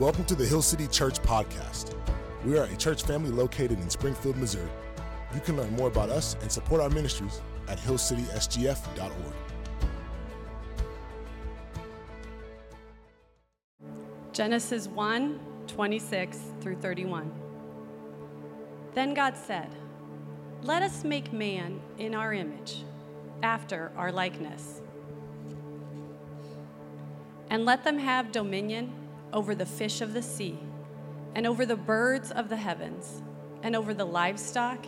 Welcome to the Hill City Church Podcast. We are a church family located in Springfield, Missouri. You can learn more about us and support our ministries at hillcitysgf.org. Genesis 1 26 through 31. Then God said, Let us make man in our image, after our likeness, and let them have dominion over the fish of the sea, and over the birds of the heavens, and over the livestock,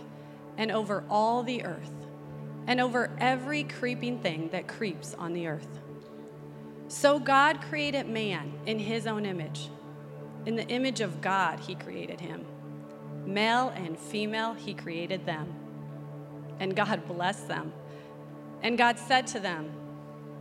and over all the earth, and over every creeping thing that creeps on the earth. So God created man in his own image. In the image of God, he created him. Male and female, he created them. And God blessed them. And God said to them,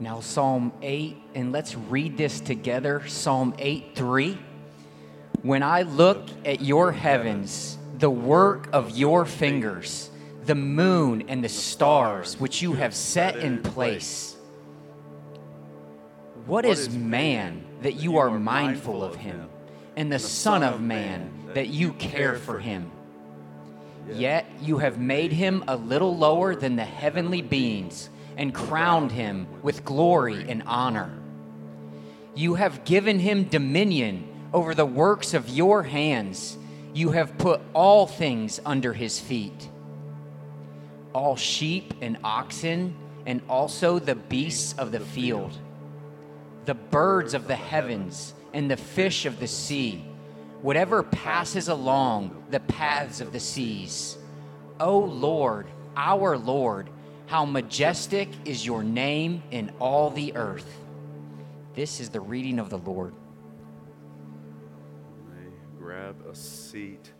Now, Psalm 8, and let's read this together Psalm 8 3. When I look at your heavens, the work of your fingers, the moon and the stars which you have set in place, what is man that you are mindful of him, and the Son of Man that you care for him? Yet you have made him a little lower than the heavenly beings and crowned him with glory and honor. You have given him dominion over the works of your hands. You have put all things under his feet all sheep and oxen, and also the beasts of the field, the birds of the heavens, and the fish of the sea, whatever passes along the paths of the seas. O Lord, our Lord, how majestic is your name in all the earth. This is the reading of the Lord. Grab a seat.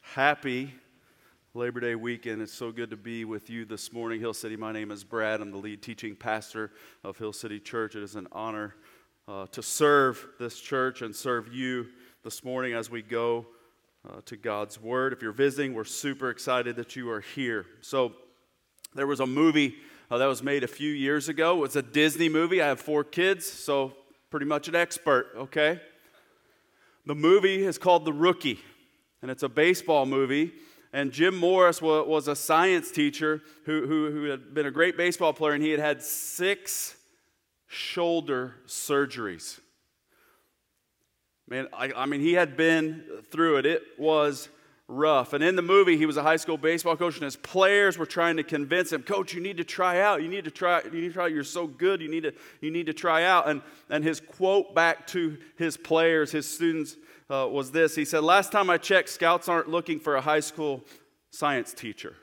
Happy Labor Day weekend. It's so good to be with you this morning, Hill City. My name is Brad. I'm the lead teaching pastor of Hill City Church. It is an honor uh, to serve this church and serve you this morning as we go uh, to God's Word. If you're visiting, we're super excited that you are here. So, there was a movie uh, that was made a few years ago. It was a Disney movie. I have four kids, so pretty much an expert, okay? The movie is called The Rookie, and it's a baseball movie. And Jim Morris was a science teacher who, who, who had been a great baseball player, and he had had six shoulder surgeries. Man, I, I, mean, he had been through it. It was rough. And in the movie, he was a high school baseball coach, and his players were trying to convince him, Coach, you need to try out. You need to try. You need to try. You're so good. You need to. You need to try out. And and his quote back to his players, his students, uh, was this. He said, "Last time I checked, scouts aren't looking for a high school science teacher."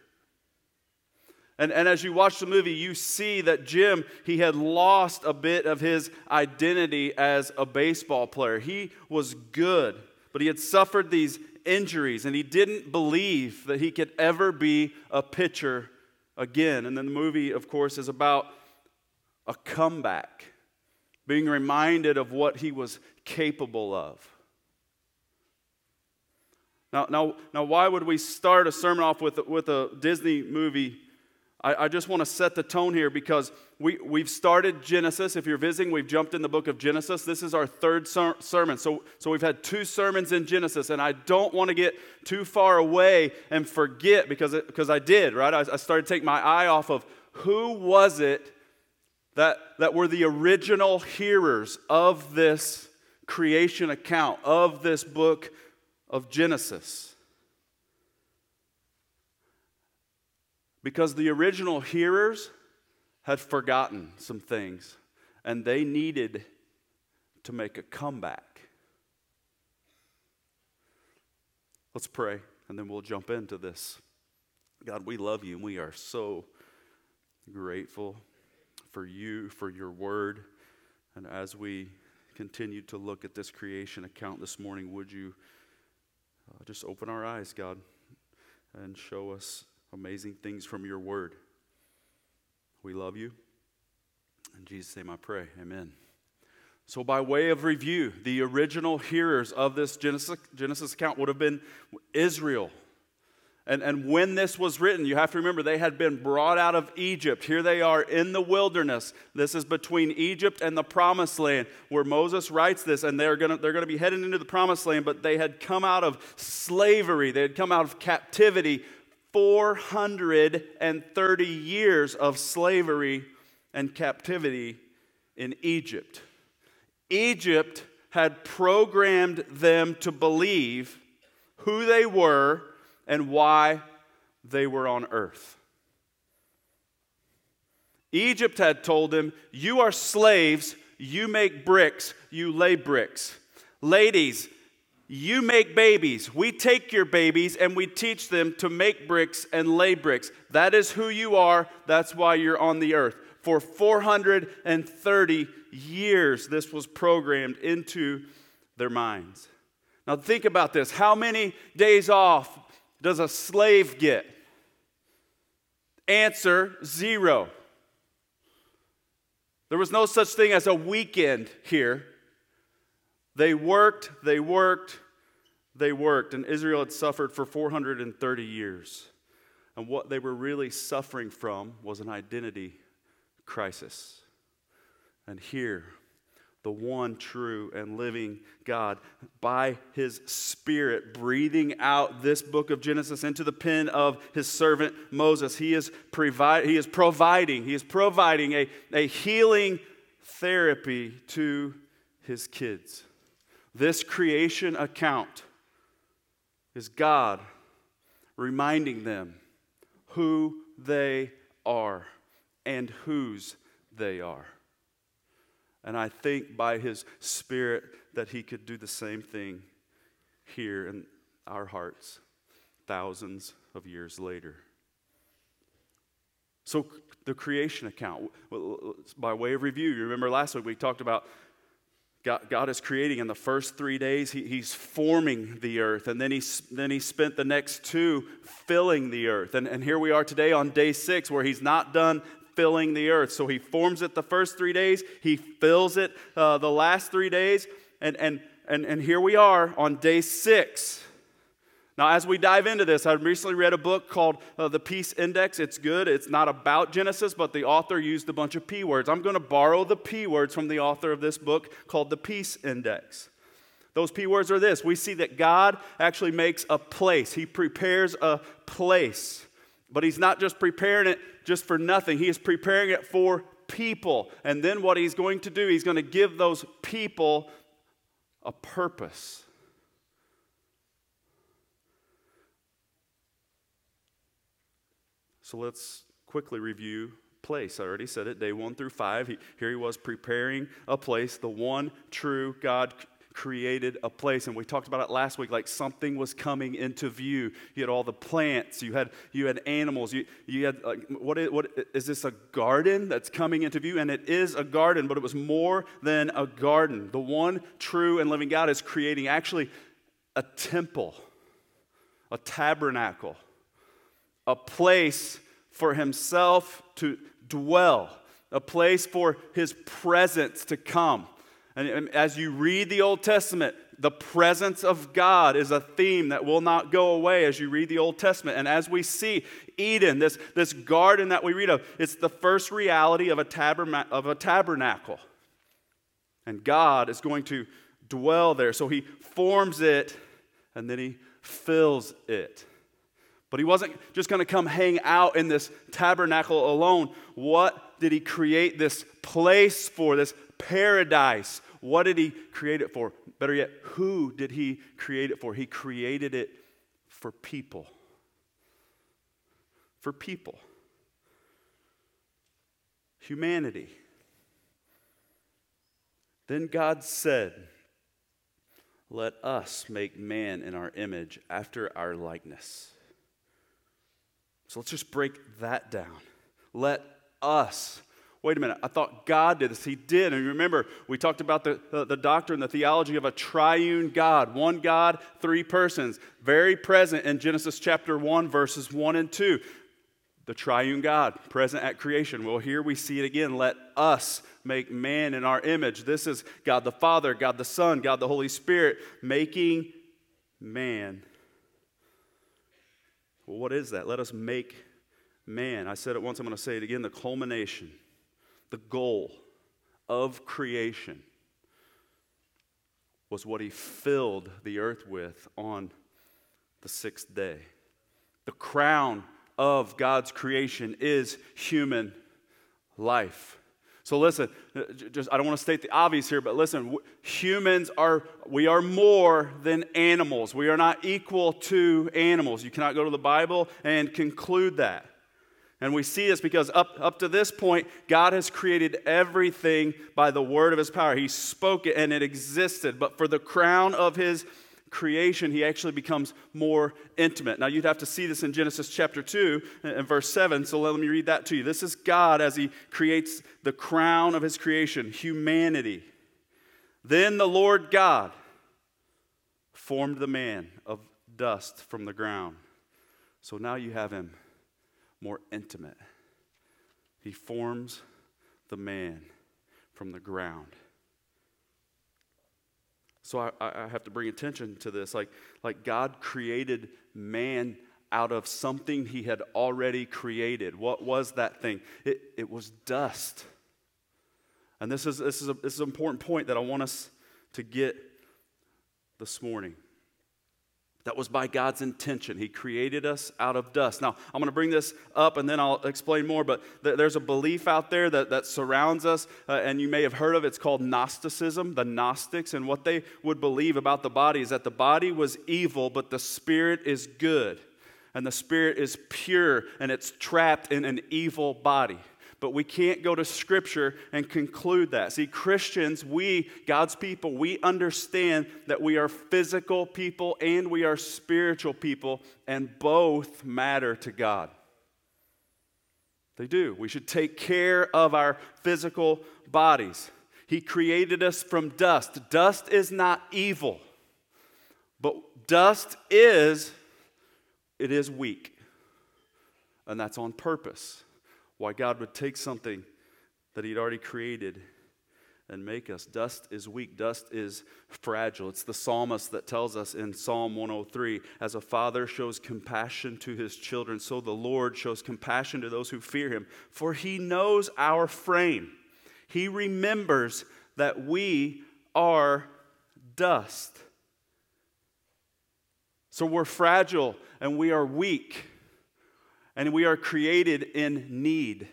And, and as you watch the movie, you see that Jim, he had lost a bit of his identity as a baseball player. He was good, but he had suffered these injuries, and he didn't believe that he could ever be a pitcher again. And then the movie, of course, is about a comeback, being reminded of what he was capable of. Now, now, now why would we start a sermon off with, with a Disney movie I, I just want to set the tone here because we, we've started Genesis. If you're visiting, we've jumped in the book of Genesis. This is our third ser- sermon. So, so we've had two sermons in Genesis, and I don't want to get too far away and forget because, it, because I did, right? I, I started taking my eye off of who was it that, that were the original hearers of this creation account, of this book of Genesis. Because the original hearers had forgotten some things and they needed to make a comeback. Let's pray and then we'll jump into this. God, we love you and we are so grateful for you, for your word. And as we continue to look at this creation account this morning, would you uh, just open our eyes, God, and show us amazing things from your word? We love you. In Jesus' name I pray. Amen. So, by way of review, the original hearers of this Genesis, Genesis account would have been Israel. And, and when this was written, you have to remember they had been brought out of Egypt. Here they are in the wilderness. This is between Egypt and the promised land where Moses writes this, and they're going to they're gonna be heading into the promised land, but they had come out of slavery, they had come out of captivity 430 years of slavery and captivity in Egypt. Egypt had programmed them to believe who they were and why they were on earth. Egypt had told them, You are slaves, you make bricks, you lay bricks. Ladies, you make babies. We take your babies and we teach them to make bricks and lay bricks. That is who you are. That's why you're on the earth. For 430 years, this was programmed into their minds. Now, think about this. How many days off does a slave get? Answer zero. There was no such thing as a weekend here. They worked, they worked, they worked, and Israel had suffered for 430 years. And what they were really suffering from was an identity crisis. And here, the one true and living God, by his Spirit, breathing out this book of Genesis into the pen of his servant Moses. He is, provi- he is providing, he is providing a, a healing therapy to his kids. This creation account is God reminding them who they are and whose they are. And I think by His Spirit that He could do the same thing here in our hearts thousands of years later. So, the creation account, by way of review, you remember last week we talked about God, God is creating in the first three days, he, He's forming the earth, and then he, then he spent the next two filling the earth. And, and here we are today on day six, where He's not done filling the earth. So he forms it the first three days, he fills it uh, the last three days, and, and, and, and here we are on day six. Now, as we dive into this, I recently read a book called uh, The Peace Index. It's good. It's not about Genesis, but the author used a bunch of P words. I'm going to borrow the P words from the author of this book called The Peace Index. Those P words are this we see that God actually makes a place, He prepares a place. But He's not just preparing it just for nothing. He is preparing it for people. And then what he's going to do, he's going to give those people a purpose. So let's quickly review place. I already said it, day one through five. He, here he was preparing a place, the one true God created a place. And we talked about it last week like something was coming into view. You had all the plants you had you had animals you, you had like what is, what is this a garden that's coming into view? And it is a garden but it was more than a garden. The one true and living god is creating actually a temple a tabernacle a place for himself to dwell a place for his presence to come and as you read the Old Testament, the presence of God is a theme that will not go away as you read the Old Testament. And as we see Eden, this, this garden that we read of, it's the first reality of a, taberna- of a tabernacle. And God is going to dwell there. So he forms it and then he fills it. But he wasn't just going to come hang out in this tabernacle alone. What did he create this place for, this paradise? what did he create it for? Better yet, who did he create it for? He created it for people. For people. Humanity. Then God said, Let us make man in our image after our likeness. So let's just break that down. Let us. Wait a minute, I thought God did this. He did. And remember, we talked about the, the, the, doctrine, the theology of a triune God one God, three persons, very present in Genesis chapter 1, verses 1 and 2. The triune God, present at creation. Well, here we see it again. Let us make man in our image. This is God the Father, God the Son, God the Holy Spirit making man. Well, what is that? Let us make man. I said it once, I'm going to say it again the culmination, the goal of creation was what he filled the earth with on the sixth day. The crown of God's creation is human life. So listen, uh, just I don't want to state the obvious here, but listen, humans are we are more than animals. We are not equal to animals. You cannot go to the Bible and conclude that. And we see this because up, up to this point, God has created everything by the word of his power. He spoke it and it existed. But for the crown of his creation, he actually becomes more intimate. Now, you'd have to see this in Genesis chapter 2 and verse 7, so let me read that to you. This is God as he creates the crown of his creation, humanity. Then the Lord God formed the man of dust from the ground. So now you have him more intimate. He forms the man from the ground. So I, I have to bring attention to this. Like, like God created man out of something he had already created. What was that thing? It, it was dust. And this is, this, is a, this is an important point that I want us to get this morning. That was by God's intention. He created us out of dust. Now, I'm going to bring this up and then I'll explain more, but th- there's a belief out there that, that surrounds us, uh, and you may have heard of it. It's called Gnosticism, the Gnostics. And what they would believe about the body is that the body was evil, but the spirit is good. And the spirit is pure, and it's trapped in an evil body but we can't go to Scripture and conclude that. See, Christians, we, God's people, we understand that we are physical people and we are spiritual people, and both matter to God. They do. We should take care of our physical bodies. He created us from dust. Dust is not evil, but dust is, it is weak. And that's on purpose why God would take something that He'd already created and make us. Dust is weak, dust is fragile. It's the psalmist that tells us in Psalm 103 As a father shows compassion to his children, so the Lord shows compassion to those who fear Him. For He knows our frame, He remembers that we are dust. So we're fragile and we are weak. And we are created in need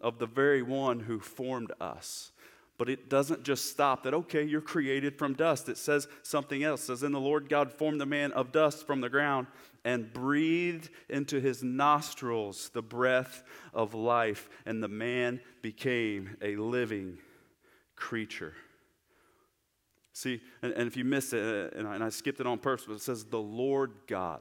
of the very one who formed us. But it doesn't just stop that, okay, you're created from dust. It says something else. It says, Then the Lord God formed the man of dust from the ground and breathed into his nostrils the breath of life, and the man became a living creature. See, and, and if you miss it, uh, and I, and I skipped it on purpose, but it says, The Lord God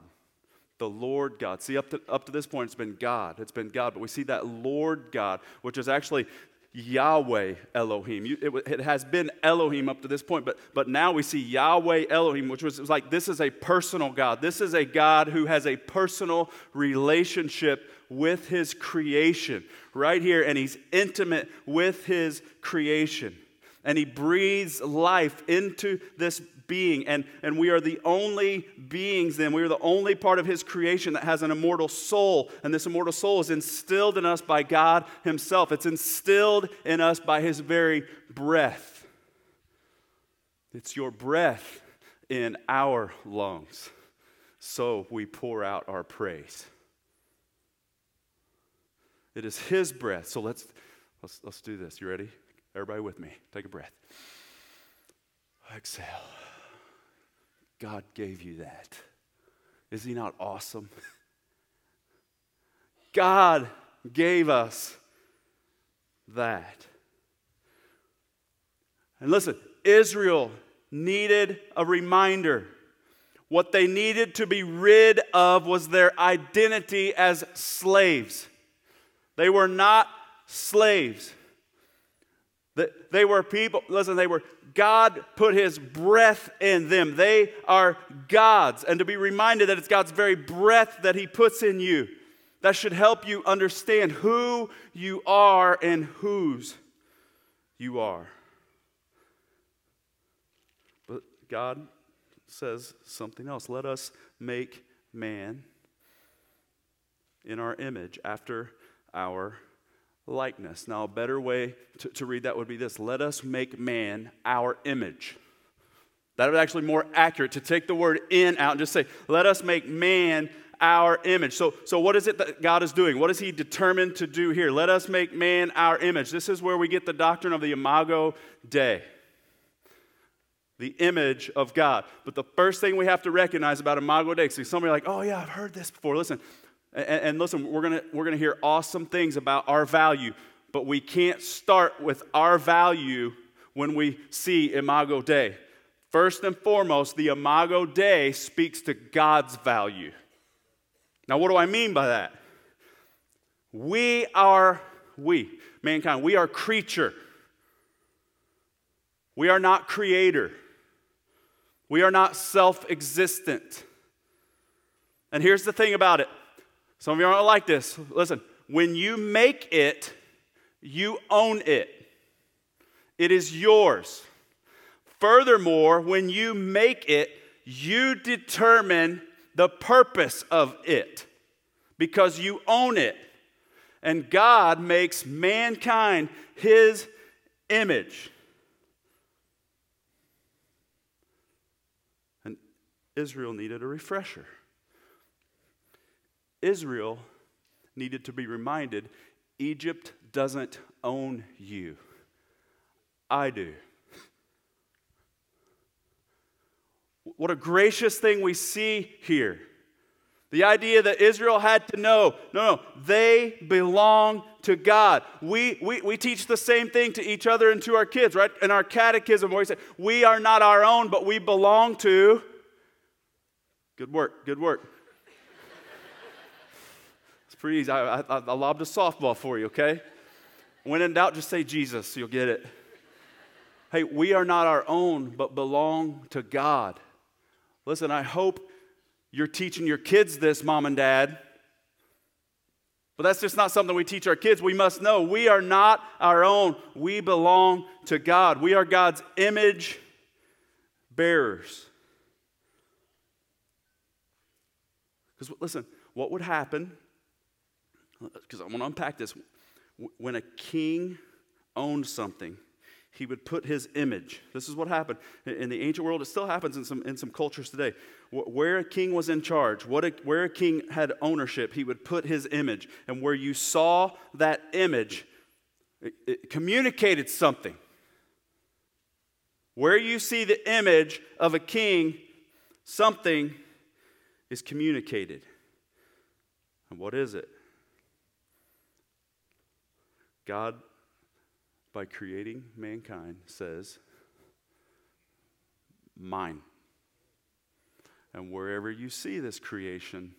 the Lord God. See, up to, up to this point, it's been God. It's been God. But we see that Lord God, which is actually Yahweh Elohim. You, it, it, has been Elohim up to this point, but, but now we see Yahweh Elohim, which was, was like this is a personal God. This is a God who has a personal relationship with his creation right here, and he's intimate with his creation. And he breathes life into this being. And, and we are the only beings, then, we are the only part of His creation that has an immortal soul. And this immortal soul is instilled in us by God Himself, it's instilled in us by His very breath. It's your breath in our lungs. So we pour out our praise. It is His breath. So let's, let's, let's do this. You ready? Everybody with me. Take a breath. Exhale. God gave you that. Is He not awesome? God gave us that. And listen, Israel needed a reminder. What they needed to be rid of was their identity as slaves. They were not slaves. They were people, listen, they were, God put his breath in them. They are God's. And to be reminded that it's God's very breath that he puts in you, that should help you understand who you are and whose you are. But God says something else. Let us make man in our image, after our likeness. Now, a better way to, to read that would be this Let us make man our image. That would actually more accurate to take the word in out and just say, Let us make man our image. So, so what is it that God is doing? What is He determined to do here? Let us make man our image. This is where we get the doctrine of the Imago Dei the image of God. But the first thing we have to recognize about Imago Dei, see, somebody like, oh yeah, I've heard this before. Listen, and, and listen, we're gonna we're gonna hear awesome things about our value, but we can't start with our value when we see Imago Dei. First and foremost, the Imago Dei speaks to God's value. Now, what do I mean by that? We are, we, mankind, we are creature. We are not creator. We are not self existent. And here's the thing about it some of you aren't like this. Listen, when you make it, you own it, it is yours. Furthermore, when you make it, you determine the purpose of it because you own it. And God makes mankind his image. And Israel needed a refresher. Israel needed to be reminded Egypt doesn't own you, I do. What a gracious thing we see here. The idea that Israel had to know no, no, they belong to God. We, we, we teach the same thing to each other and to our kids, right? In our catechism, where we say, we are not our own, but we belong to. Good work, good work pretty easy. I, I, I lobbed a softball for you, okay? When in doubt, just say Jesus, you'll get it. Hey, we are not our own, but belong to God. Listen, I hope you're teaching your kids this, mom and dad. But that's just not something we teach our kids. We must know we are not our own. We belong to God. We are God's image bearers. Because listen, what would happen because I want to unpack this. When a king owned something, he would put his image. This is what happened in the ancient world. It still happens in some, in some cultures today. Where a king was in charge, what a, where a king had ownership, he would put his image. And where you saw that image, it, it communicated something. Where you see the image of a king, something is communicated. And what is it? God, by creating mankind, says, Mine. And wherever you see this creation,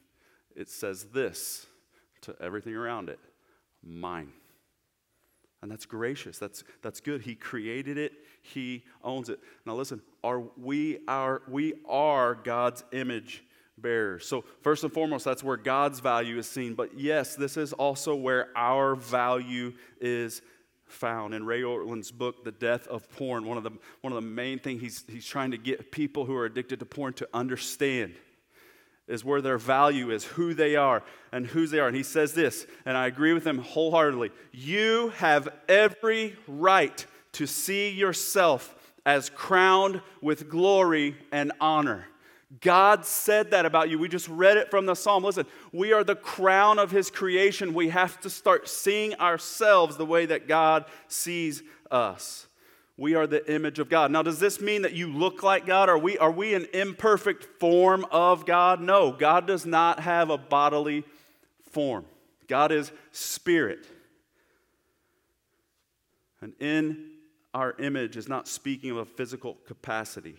it says this to everything around it mine. And that's gracious. That's, that's good. He created it. He owns it. Now listen, are we are we are God's image bearers. So, first and foremost, that's where God's value is seen. But yes, this is also where our value is found. In Ray Ortlund's book, The Death of Porn, one of the, one of the main things he's, he's trying to get people who are addicted to porn to understand is where their value is, who they are, and whose they are. And he says this, and I agree with him wholeheartedly You have every right to see yourself as crowned with glory and honor. God said that about you. We just read it from the psalm. Listen, we are the crown of his creation. We have to start seeing ourselves the way that God sees us. We are the image of God. Now, does this mean that you look like God? Are we, are we an imperfect form of God? No, God does not have a bodily form. God is spirit. And in our image is not speaking of a physical capacity.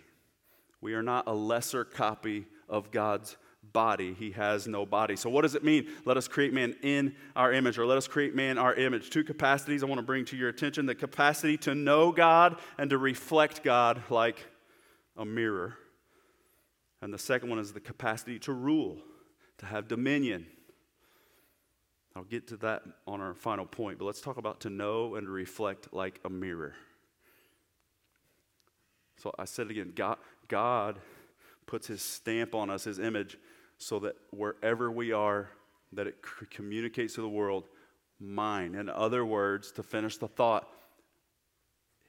We are not a lesser copy of God's body. He has no body. So, what does it mean? Let us create man in our image, or let us create man our image. Two capacities I want to bring to your attention the capacity to know God and to reflect God like a mirror. And the second one is the capacity to rule, to have dominion. I'll get to that on our final point, but let's talk about to know and reflect like a mirror. So I said again God, God puts his stamp on us, his image, so that wherever we are, that it communicates to the world, mine. In other words, to finish the thought,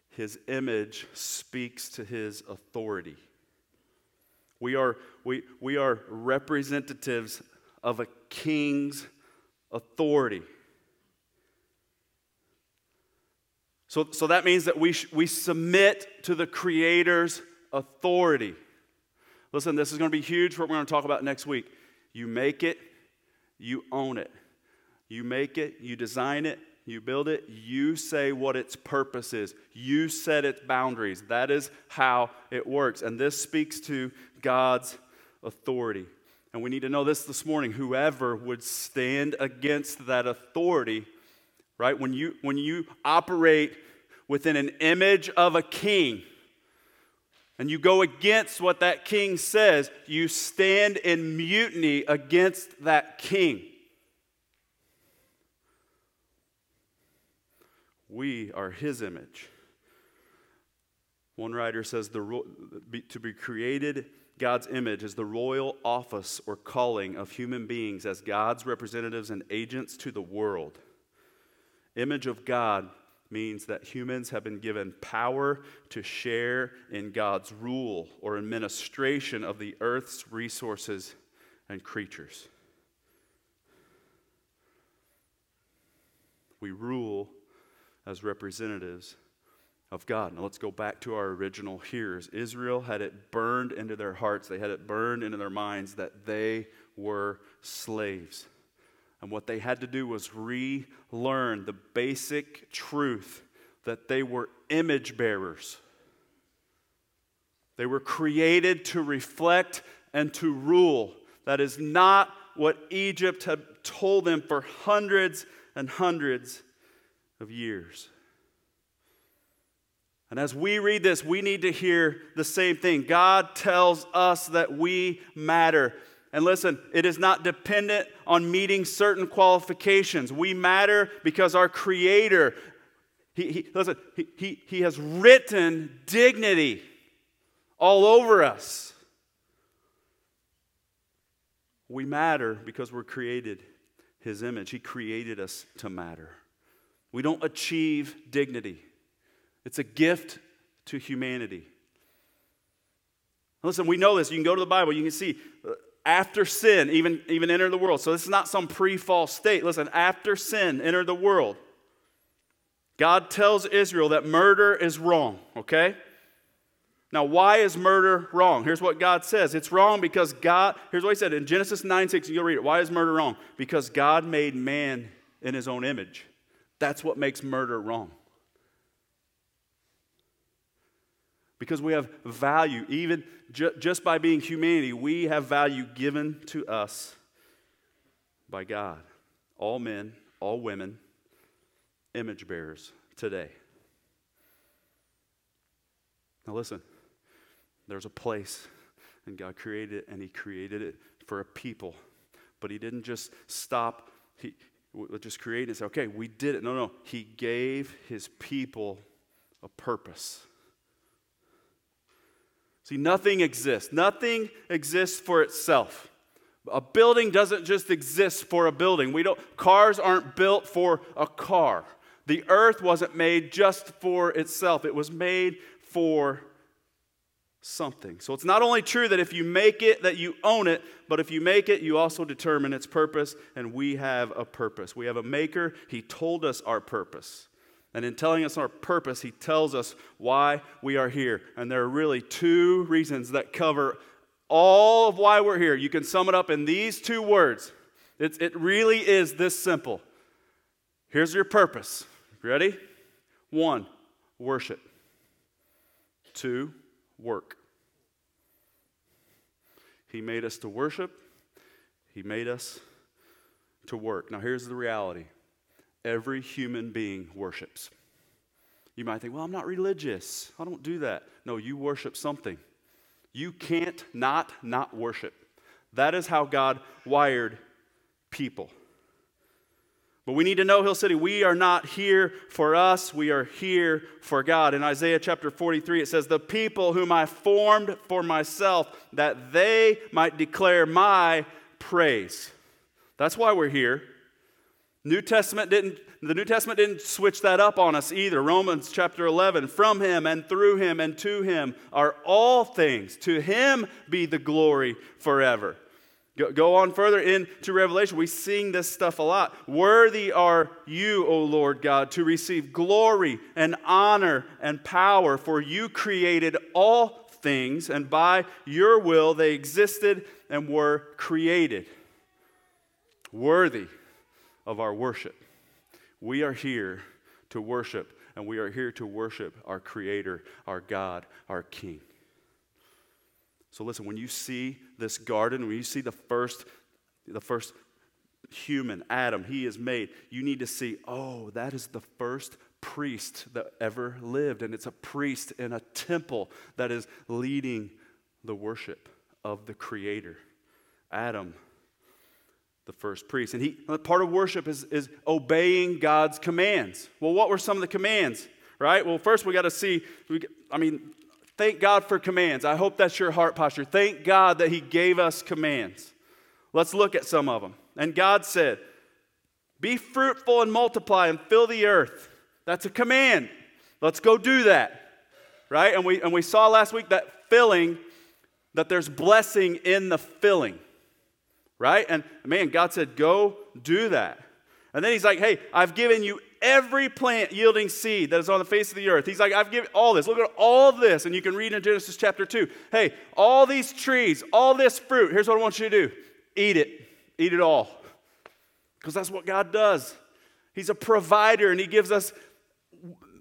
his image speaks to his authority. We are, we, we are representatives of a king's authority. So, so that means that we, sh- we submit to the Creator's authority. Listen, this is going to be huge for what we're going to talk about next week. You make it, you own it. You make it, you design it, you build it, you say what its purpose is. You set its boundaries. That is how it works. And this speaks to God's authority. And we need to know this this morning. Whoever would stand against that authority, right? When you, when you operate within an image of a king, and you go against what that king says, you stand in mutiny against that king. We are his image. One writer says the, to be created God's image is the royal office or calling of human beings as God's representatives and agents to the world. Image of God means that humans have been given power to share in God's rule or administration of the earth's resources and creatures. We rule as representatives of God. Now let's go back to our original hearers. Israel had it burned into their hearts, they had it burned into their minds that they were slaves. And what they had to do was relearn the basic truth that they were image bearers. They were created to reflect and to rule. That is not what Egypt had told them for hundreds and hundreds of years. And as we read this, we need to hear the same thing. God tells us that we matter. And listen, it is not dependent on meeting certain qualifications. We matter because our Creator, he, he, listen, he, he, he has written dignity all over us. We matter because we're created His image. He created us to matter. We don't achieve dignity, it's a gift to humanity. Listen, we know this. You can go to the Bible, you can see uh, after sin even, even entered the world. So this is not some pre fall state. Listen, after sin entered the world, God tells Israel that murder is wrong, okay? Now, why is murder wrong? Here's what God says. It's wrong because God, here's what he said in Genesis 9 6, you'll read it. Why is murder wrong? Because God made man in his own image. That's what makes murder wrong. Because we have value, even ju- just by being humanity, we have value given to us by God. All men, all women, image bearers today. Now, listen, there's a place, and God created it, and He created it for a people. But He didn't just stop, He just create and say, okay, we did it. No, no. He gave His people a purpose. See, nothing exists. Nothing exists for itself. A building doesn't just exist for a building. We don't cars aren't built for a car. The earth wasn't made just for itself. It was made for something. So it's not only true that if you make it that you own it, but if you make it you also determine its purpose and we have a purpose. We have a maker. He told us our purpose. And in telling us our purpose, he tells us why we are here. And there are really two reasons that cover all of why we're here. You can sum it up in these two words. It's, it really is this simple. Here's your purpose. Ready? One, worship. Two, work. He made us to worship, He made us to work. Now, here's the reality every human being worships. You might think, well, I'm not religious. I don't do that. No, you worship something. You can't not not worship. That is how God wired people. But we need to know, Hill City, we are not here for us, we are here for God. In Isaiah chapter 43, it says, The people whom I formed for myself, that they might declare my praise. That's why we're here. New Testament didn't, the New Testament didn't switch that up on us either. Romans chapter 11, from him and through him and to him are all things. To him be the glory forever. Go, go on further into Revelation. We sing this stuff a lot. Worthy are you, O Lord God, to receive glory and honor and power, for you created all things, and by your will they existed and were created. Worthy of our worship. We are here to worship, and we are here to worship our Creator, our God, our King. So listen, when you see this garden, when you see the first, the first human, Adam, he is made, you need to see, oh, that is the first priest that ever lived. And it's a priest in a temple that is leading the worship of the Creator. Adam the first priest. And he, part of worship is, is obeying God's commands. Well, what were some of the commands? Right? Well, first we got to see, we, I mean, thank God for commands. I hope that's your heart posture. Thank God that He gave us commands. Let's look at some of them. And God said, Be fruitful and multiply and fill the earth. That's a command. Let's go do that. Right? And we, and we saw last week that filling, that there's blessing in the filling right? And man, God said, go do that. And then he's like, hey, I've given you every plant yielding seed that is on the face of the earth. He's like, I've given all this. Look at all this. And you can read in Genesis chapter 2. Hey, all these trees, all this fruit, here's what I want you to do eat it. Eat it all. Because that's what God does. He's a provider and He gives us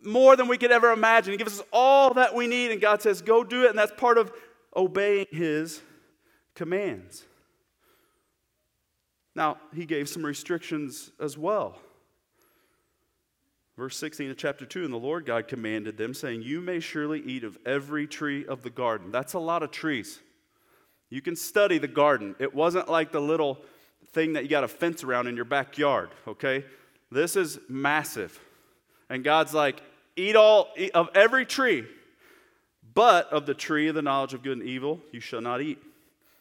more than we could ever imagine. He gives us all that we need, and God says, go do it. And that's part of obeying His commands. Now, he gave some restrictions as well. Verse 16 of chapter 2 And the Lord God commanded them, saying, You may surely eat of every tree of the garden. That's a lot of trees. You can study the garden. It wasn't like the little thing that you got a fence around in your backyard, okay? This is massive. And God's like, Eat all eat of every tree, but of the tree of the knowledge of good and evil you shall not eat.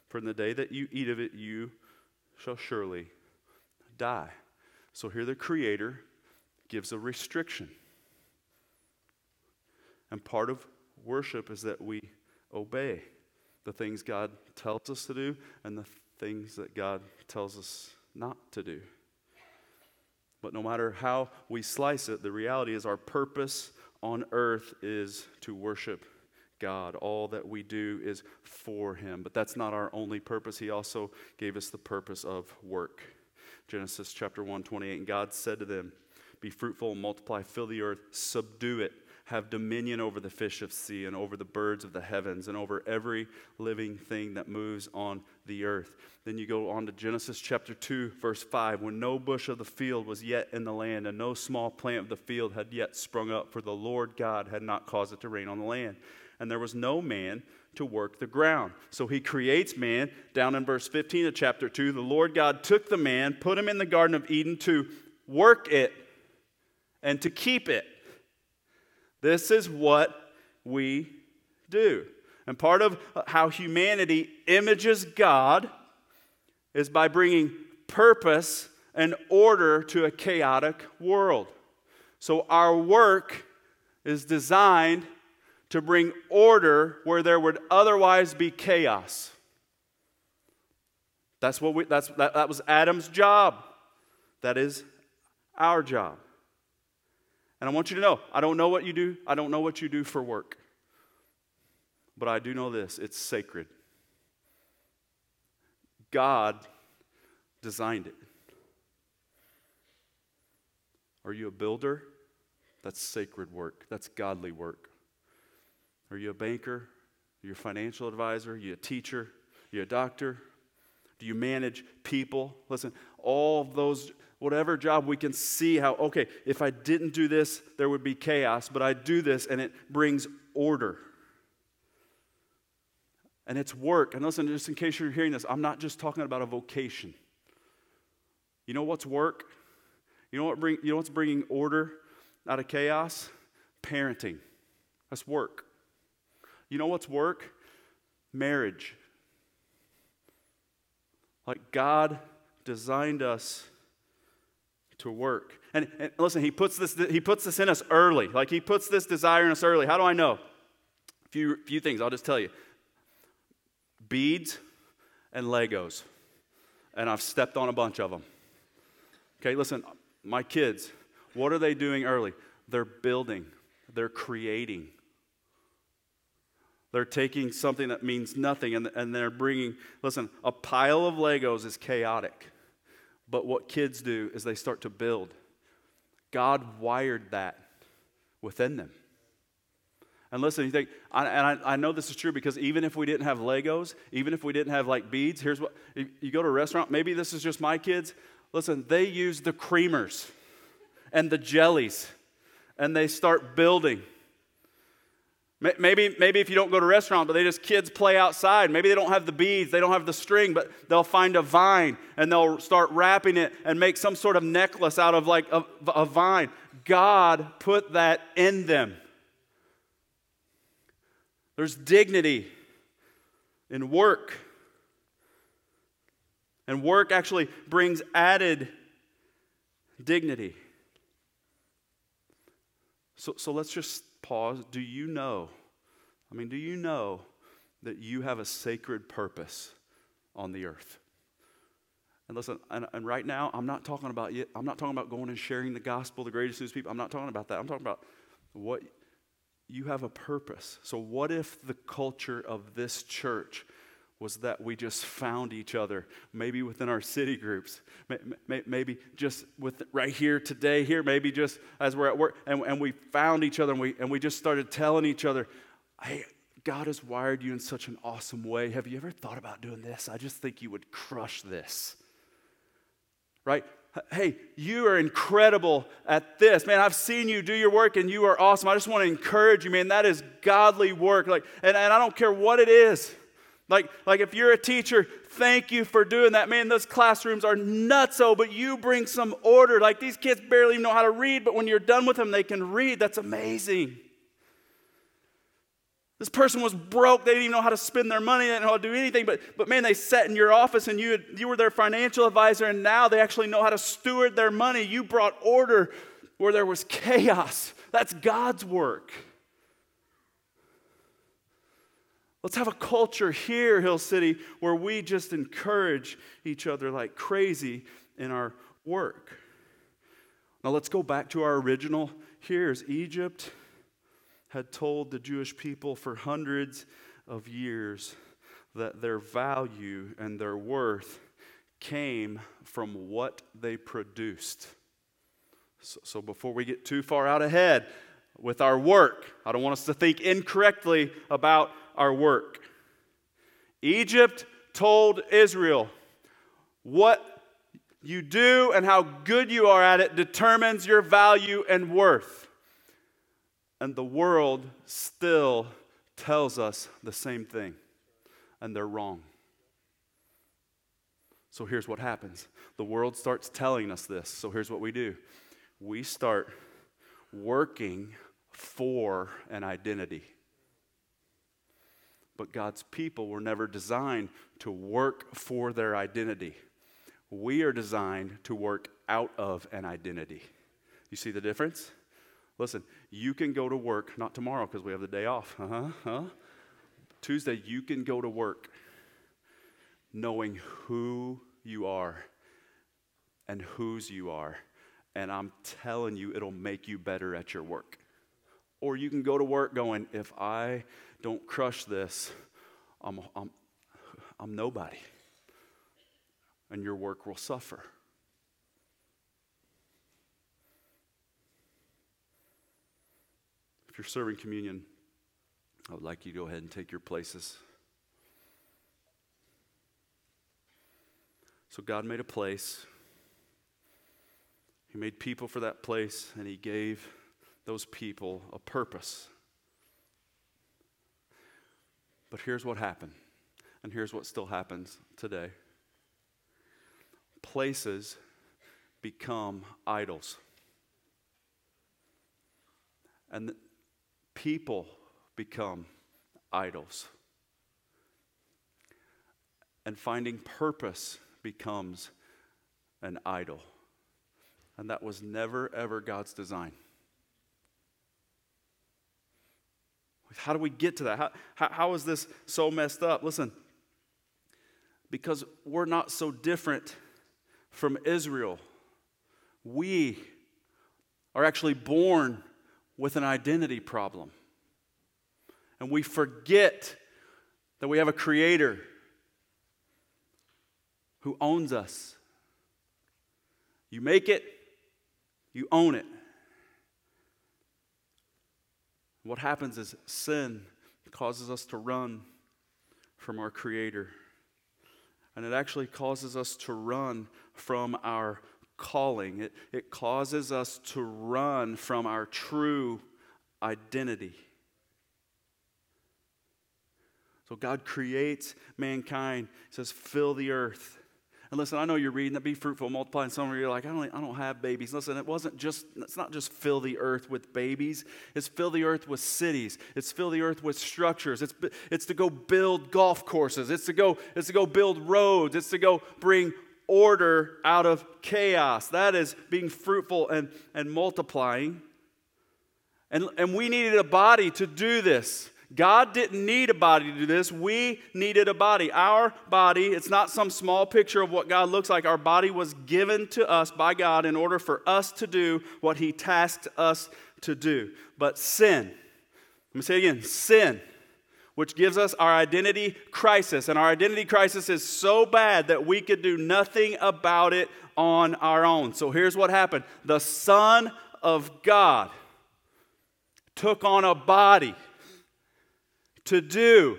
For in the day that you eat of it, you shall surely die. So here the Creator gives a restriction. And part of worship is that we obey the things God tells us to do and the things that God tells us not to do. But no matter how we slice it, the reality is our purpose on earth is to worship God. All that we do is for Him. But that's not our only purpose. He also gave us the purpose of work. Genesis chapter 1, 28. And God said to them, Be fruitful and multiply, fill the earth, subdue it, have dominion over the fish of sea and over the birds of the heavens and over every living thing that moves on the earth. Then you go on to Genesis chapter 2, verse 5. When no bush of the field was yet in the land, and no small plant of the field had yet sprung up, for the Lord God had not caused it to rain on the land and there was no man to work the ground. So he creates man. Down in verse 15 of chapter 2, the Lord God took the man, put him in the Garden of Eden to work it and to keep it. This is what we do. And part of how humanity images God is by bringing purpose and order to a chaotic world. So our work is designed to bring order where there would otherwise be chaos. That's what we, that's, that, that was Adam's job. That is our job. And I want you to know I don't know what you do, I don't know what you do for work. But I do know this it's sacred. God designed it. Are you a builder? That's sacred work, that's godly work. Are you a banker? Are you a financial advisor? Are you a teacher? Are you a doctor? Do you manage people? Listen, all those, whatever job we can see how, okay, if I didn't do this, there would be chaos, but I do this and it brings order. And it's work. And listen, just in case you're hearing this, I'm not just talking about a vocation. You know what's work? You know, what bring, you know what's bringing order out of chaos? Parenting. That's work. You know what's work? Marriage. Like God designed us to work. And, and, listen, he puts, this, he puts this in us early. Like he puts this desire in us early. How do I know? A few, few things, I'll just tell you beads and Legos. And I've stepped on a bunch of them. Okay, listen, my kids, what are they doing early? They're building, they're creating. They're taking something that means nothing and, and they're bringing, listen, a pile of Legos is chaotic. But what kids do is they start to build. God wired that within them. And listen, you think, and I, I, know this is true because even if we didn't have Legos, even if we didn't have like beads, here's what you go to a restaurant, maybe this is just my kids. Listen, they use the creamers and the jellies and they start building. Maybe, maybe if you don't go to a restaurant, but they just kids play outside. Maybe they don't have the beads, they don't have the string, but they'll find a vine and they'll start wrapping it and make some sort of necklace out of like a, a vine. God put that in them. There's dignity in work. And work actually brings added dignity. So, so let's just pause. Do you know? I mean, do you know that you have a sacred purpose on the earth? And listen, and, and, right now, I'm not talking about yet, I'm not talking about going and sharing the gospel, the greatest news people. I'm not talking about that. I'm talking about what you have a purpose. So, what if the culture of this church was that we just found each other, maybe within our city groups, maybe just with right here today, here, maybe just as we're at work, and, and we found each other and we, and we just started telling each other, hey, God has wired you in such an awesome way. Have you ever thought about doing this? I just think you would crush this. Right? Hey, you are incredible at this. Man, I've seen you do your work and you are awesome. I just want to encourage you, man. That is godly work. Like, and, and I don't care what it is. Like, like if you're a teacher, thank you for doing that. Man, those classrooms are nutso, but you bring some order. Like these kids barely even know how to read, but when you're done with them, they can read. That's amazing. This person was broke. They didn't even know how to spend their money. They didn't know how to do anything. But, but man, they sat in your office and you, had, you were their financial advisor, and now they actually know how to steward their money. You brought order where there was chaos. That's God's work. Let's have a culture here, Hill City, where we just encourage each other like crazy in our work. Now let's go back to our original here's Egypt had told the Jewish people for hundreds of years that their value and their worth came from what they produced. So, so, before we get too far out ahead with our work, I don't want us to think incorrectly about our work. Egypt told Israel, What you do and how good you are at it determines your value and worth. And the world still tells us the same thing, and they're wrong. So here's what happens the world starts telling us this. So here's what we do we start working for an identity. But God's people were never designed to work for their identity. We are designed to work out of an identity. You see the difference? Listen, you can go to work, not tomorrow because we have the day off. Uh-huh, huh? Tuesday, you can go to work knowing who you are and whose you are and I'm telling you, it'll make you better at your work. Or you can go to work going, if I don't crush this, I'm, I'm, I'm nobody. And your work will suffer. If you're serving communion, I would like you to go ahead and take your places. So, God made a place. He made people for that place, and He gave those people a purpose. But here's what happened, and here's what still happens today places become idols. And people become idols. And finding purpose becomes an idol. And that was never, ever God's design. How do we get to that? How, how, how is this so messed up? Listen, because we're not so different from Israel. We are actually born with an identity problem. And we forget that we have a creator who owns us. You make it, you own it. What happens is sin causes us to run from our Creator. And it actually causes us to run from our calling. It, it causes us to run from our true identity. So God creates mankind. He says, fill the earth. And listen, I know you're reading that be fruitful, and multiply, and some of you are like, I don't, I don't have babies. Listen, it wasn't just, it's not just fill the earth with babies. It's fill the earth with cities. It's fill the earth with structures. It's, it's to go build golf courses. It's to go, it's to go build roads. It's to go bring order out of chaos. That is being fruitful and, and multiplying. And, and we needed a body to do this. God didn't need a body to do this. We needed a body. Our body, it's not some small picture of what God looks like. Our body was given to us by God in order for us to do what He tasked us to do. But sin, let me say it again sin, which gives us our identity crisis. And our identity crisis is so bad that we could do nothing about it on our own. So here's what happened the Son of God took on a body to do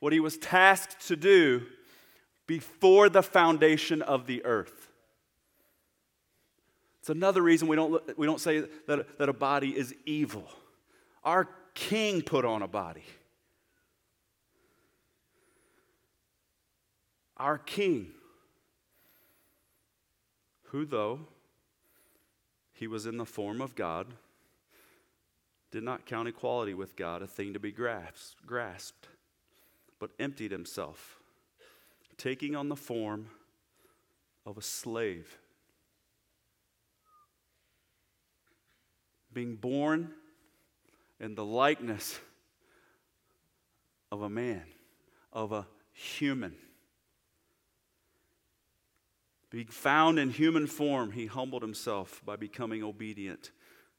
what he was tasked to do before the foundation of the earth. It's another reason we don't, we don't say that, that a body is evil. Our king put on a body. Our king, who though he was in the form of God, did not count equality with God a thing to be grasped, grasped but emptied himself, taking on the form of a slave. Being born in the likeness of a man, of a human. Being found in human form, he humbled himself by becoming obedient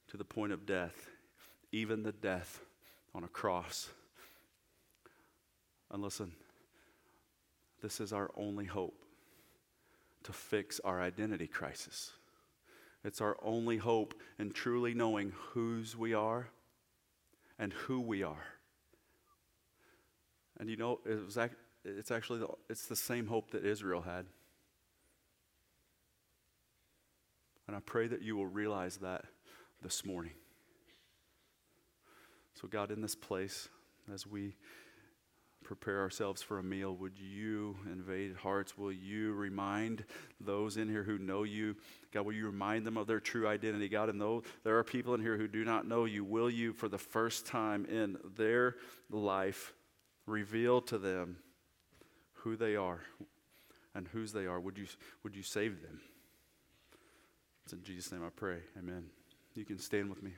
to the point of death even the death on a cross. And listen, this is our only hope to fix our identity crisis. It's our only hope in truly knowing whose we are and who we are. And you know, it was it's actually the, it's the same hope that Israel had. And I pray that you will realize that this morning. So, God, in this place, as we prepare ourselves for a meal, would you invade hearts? Will you remind those in here who know you? God, will you remind them of their true identity? God, and though there are people in here who do not know you, will you, for the first time in their life, reveal to them who they are and whose they are? Would you, would you save them? It's in Jesus' name I pray. Amen. You can stand with me.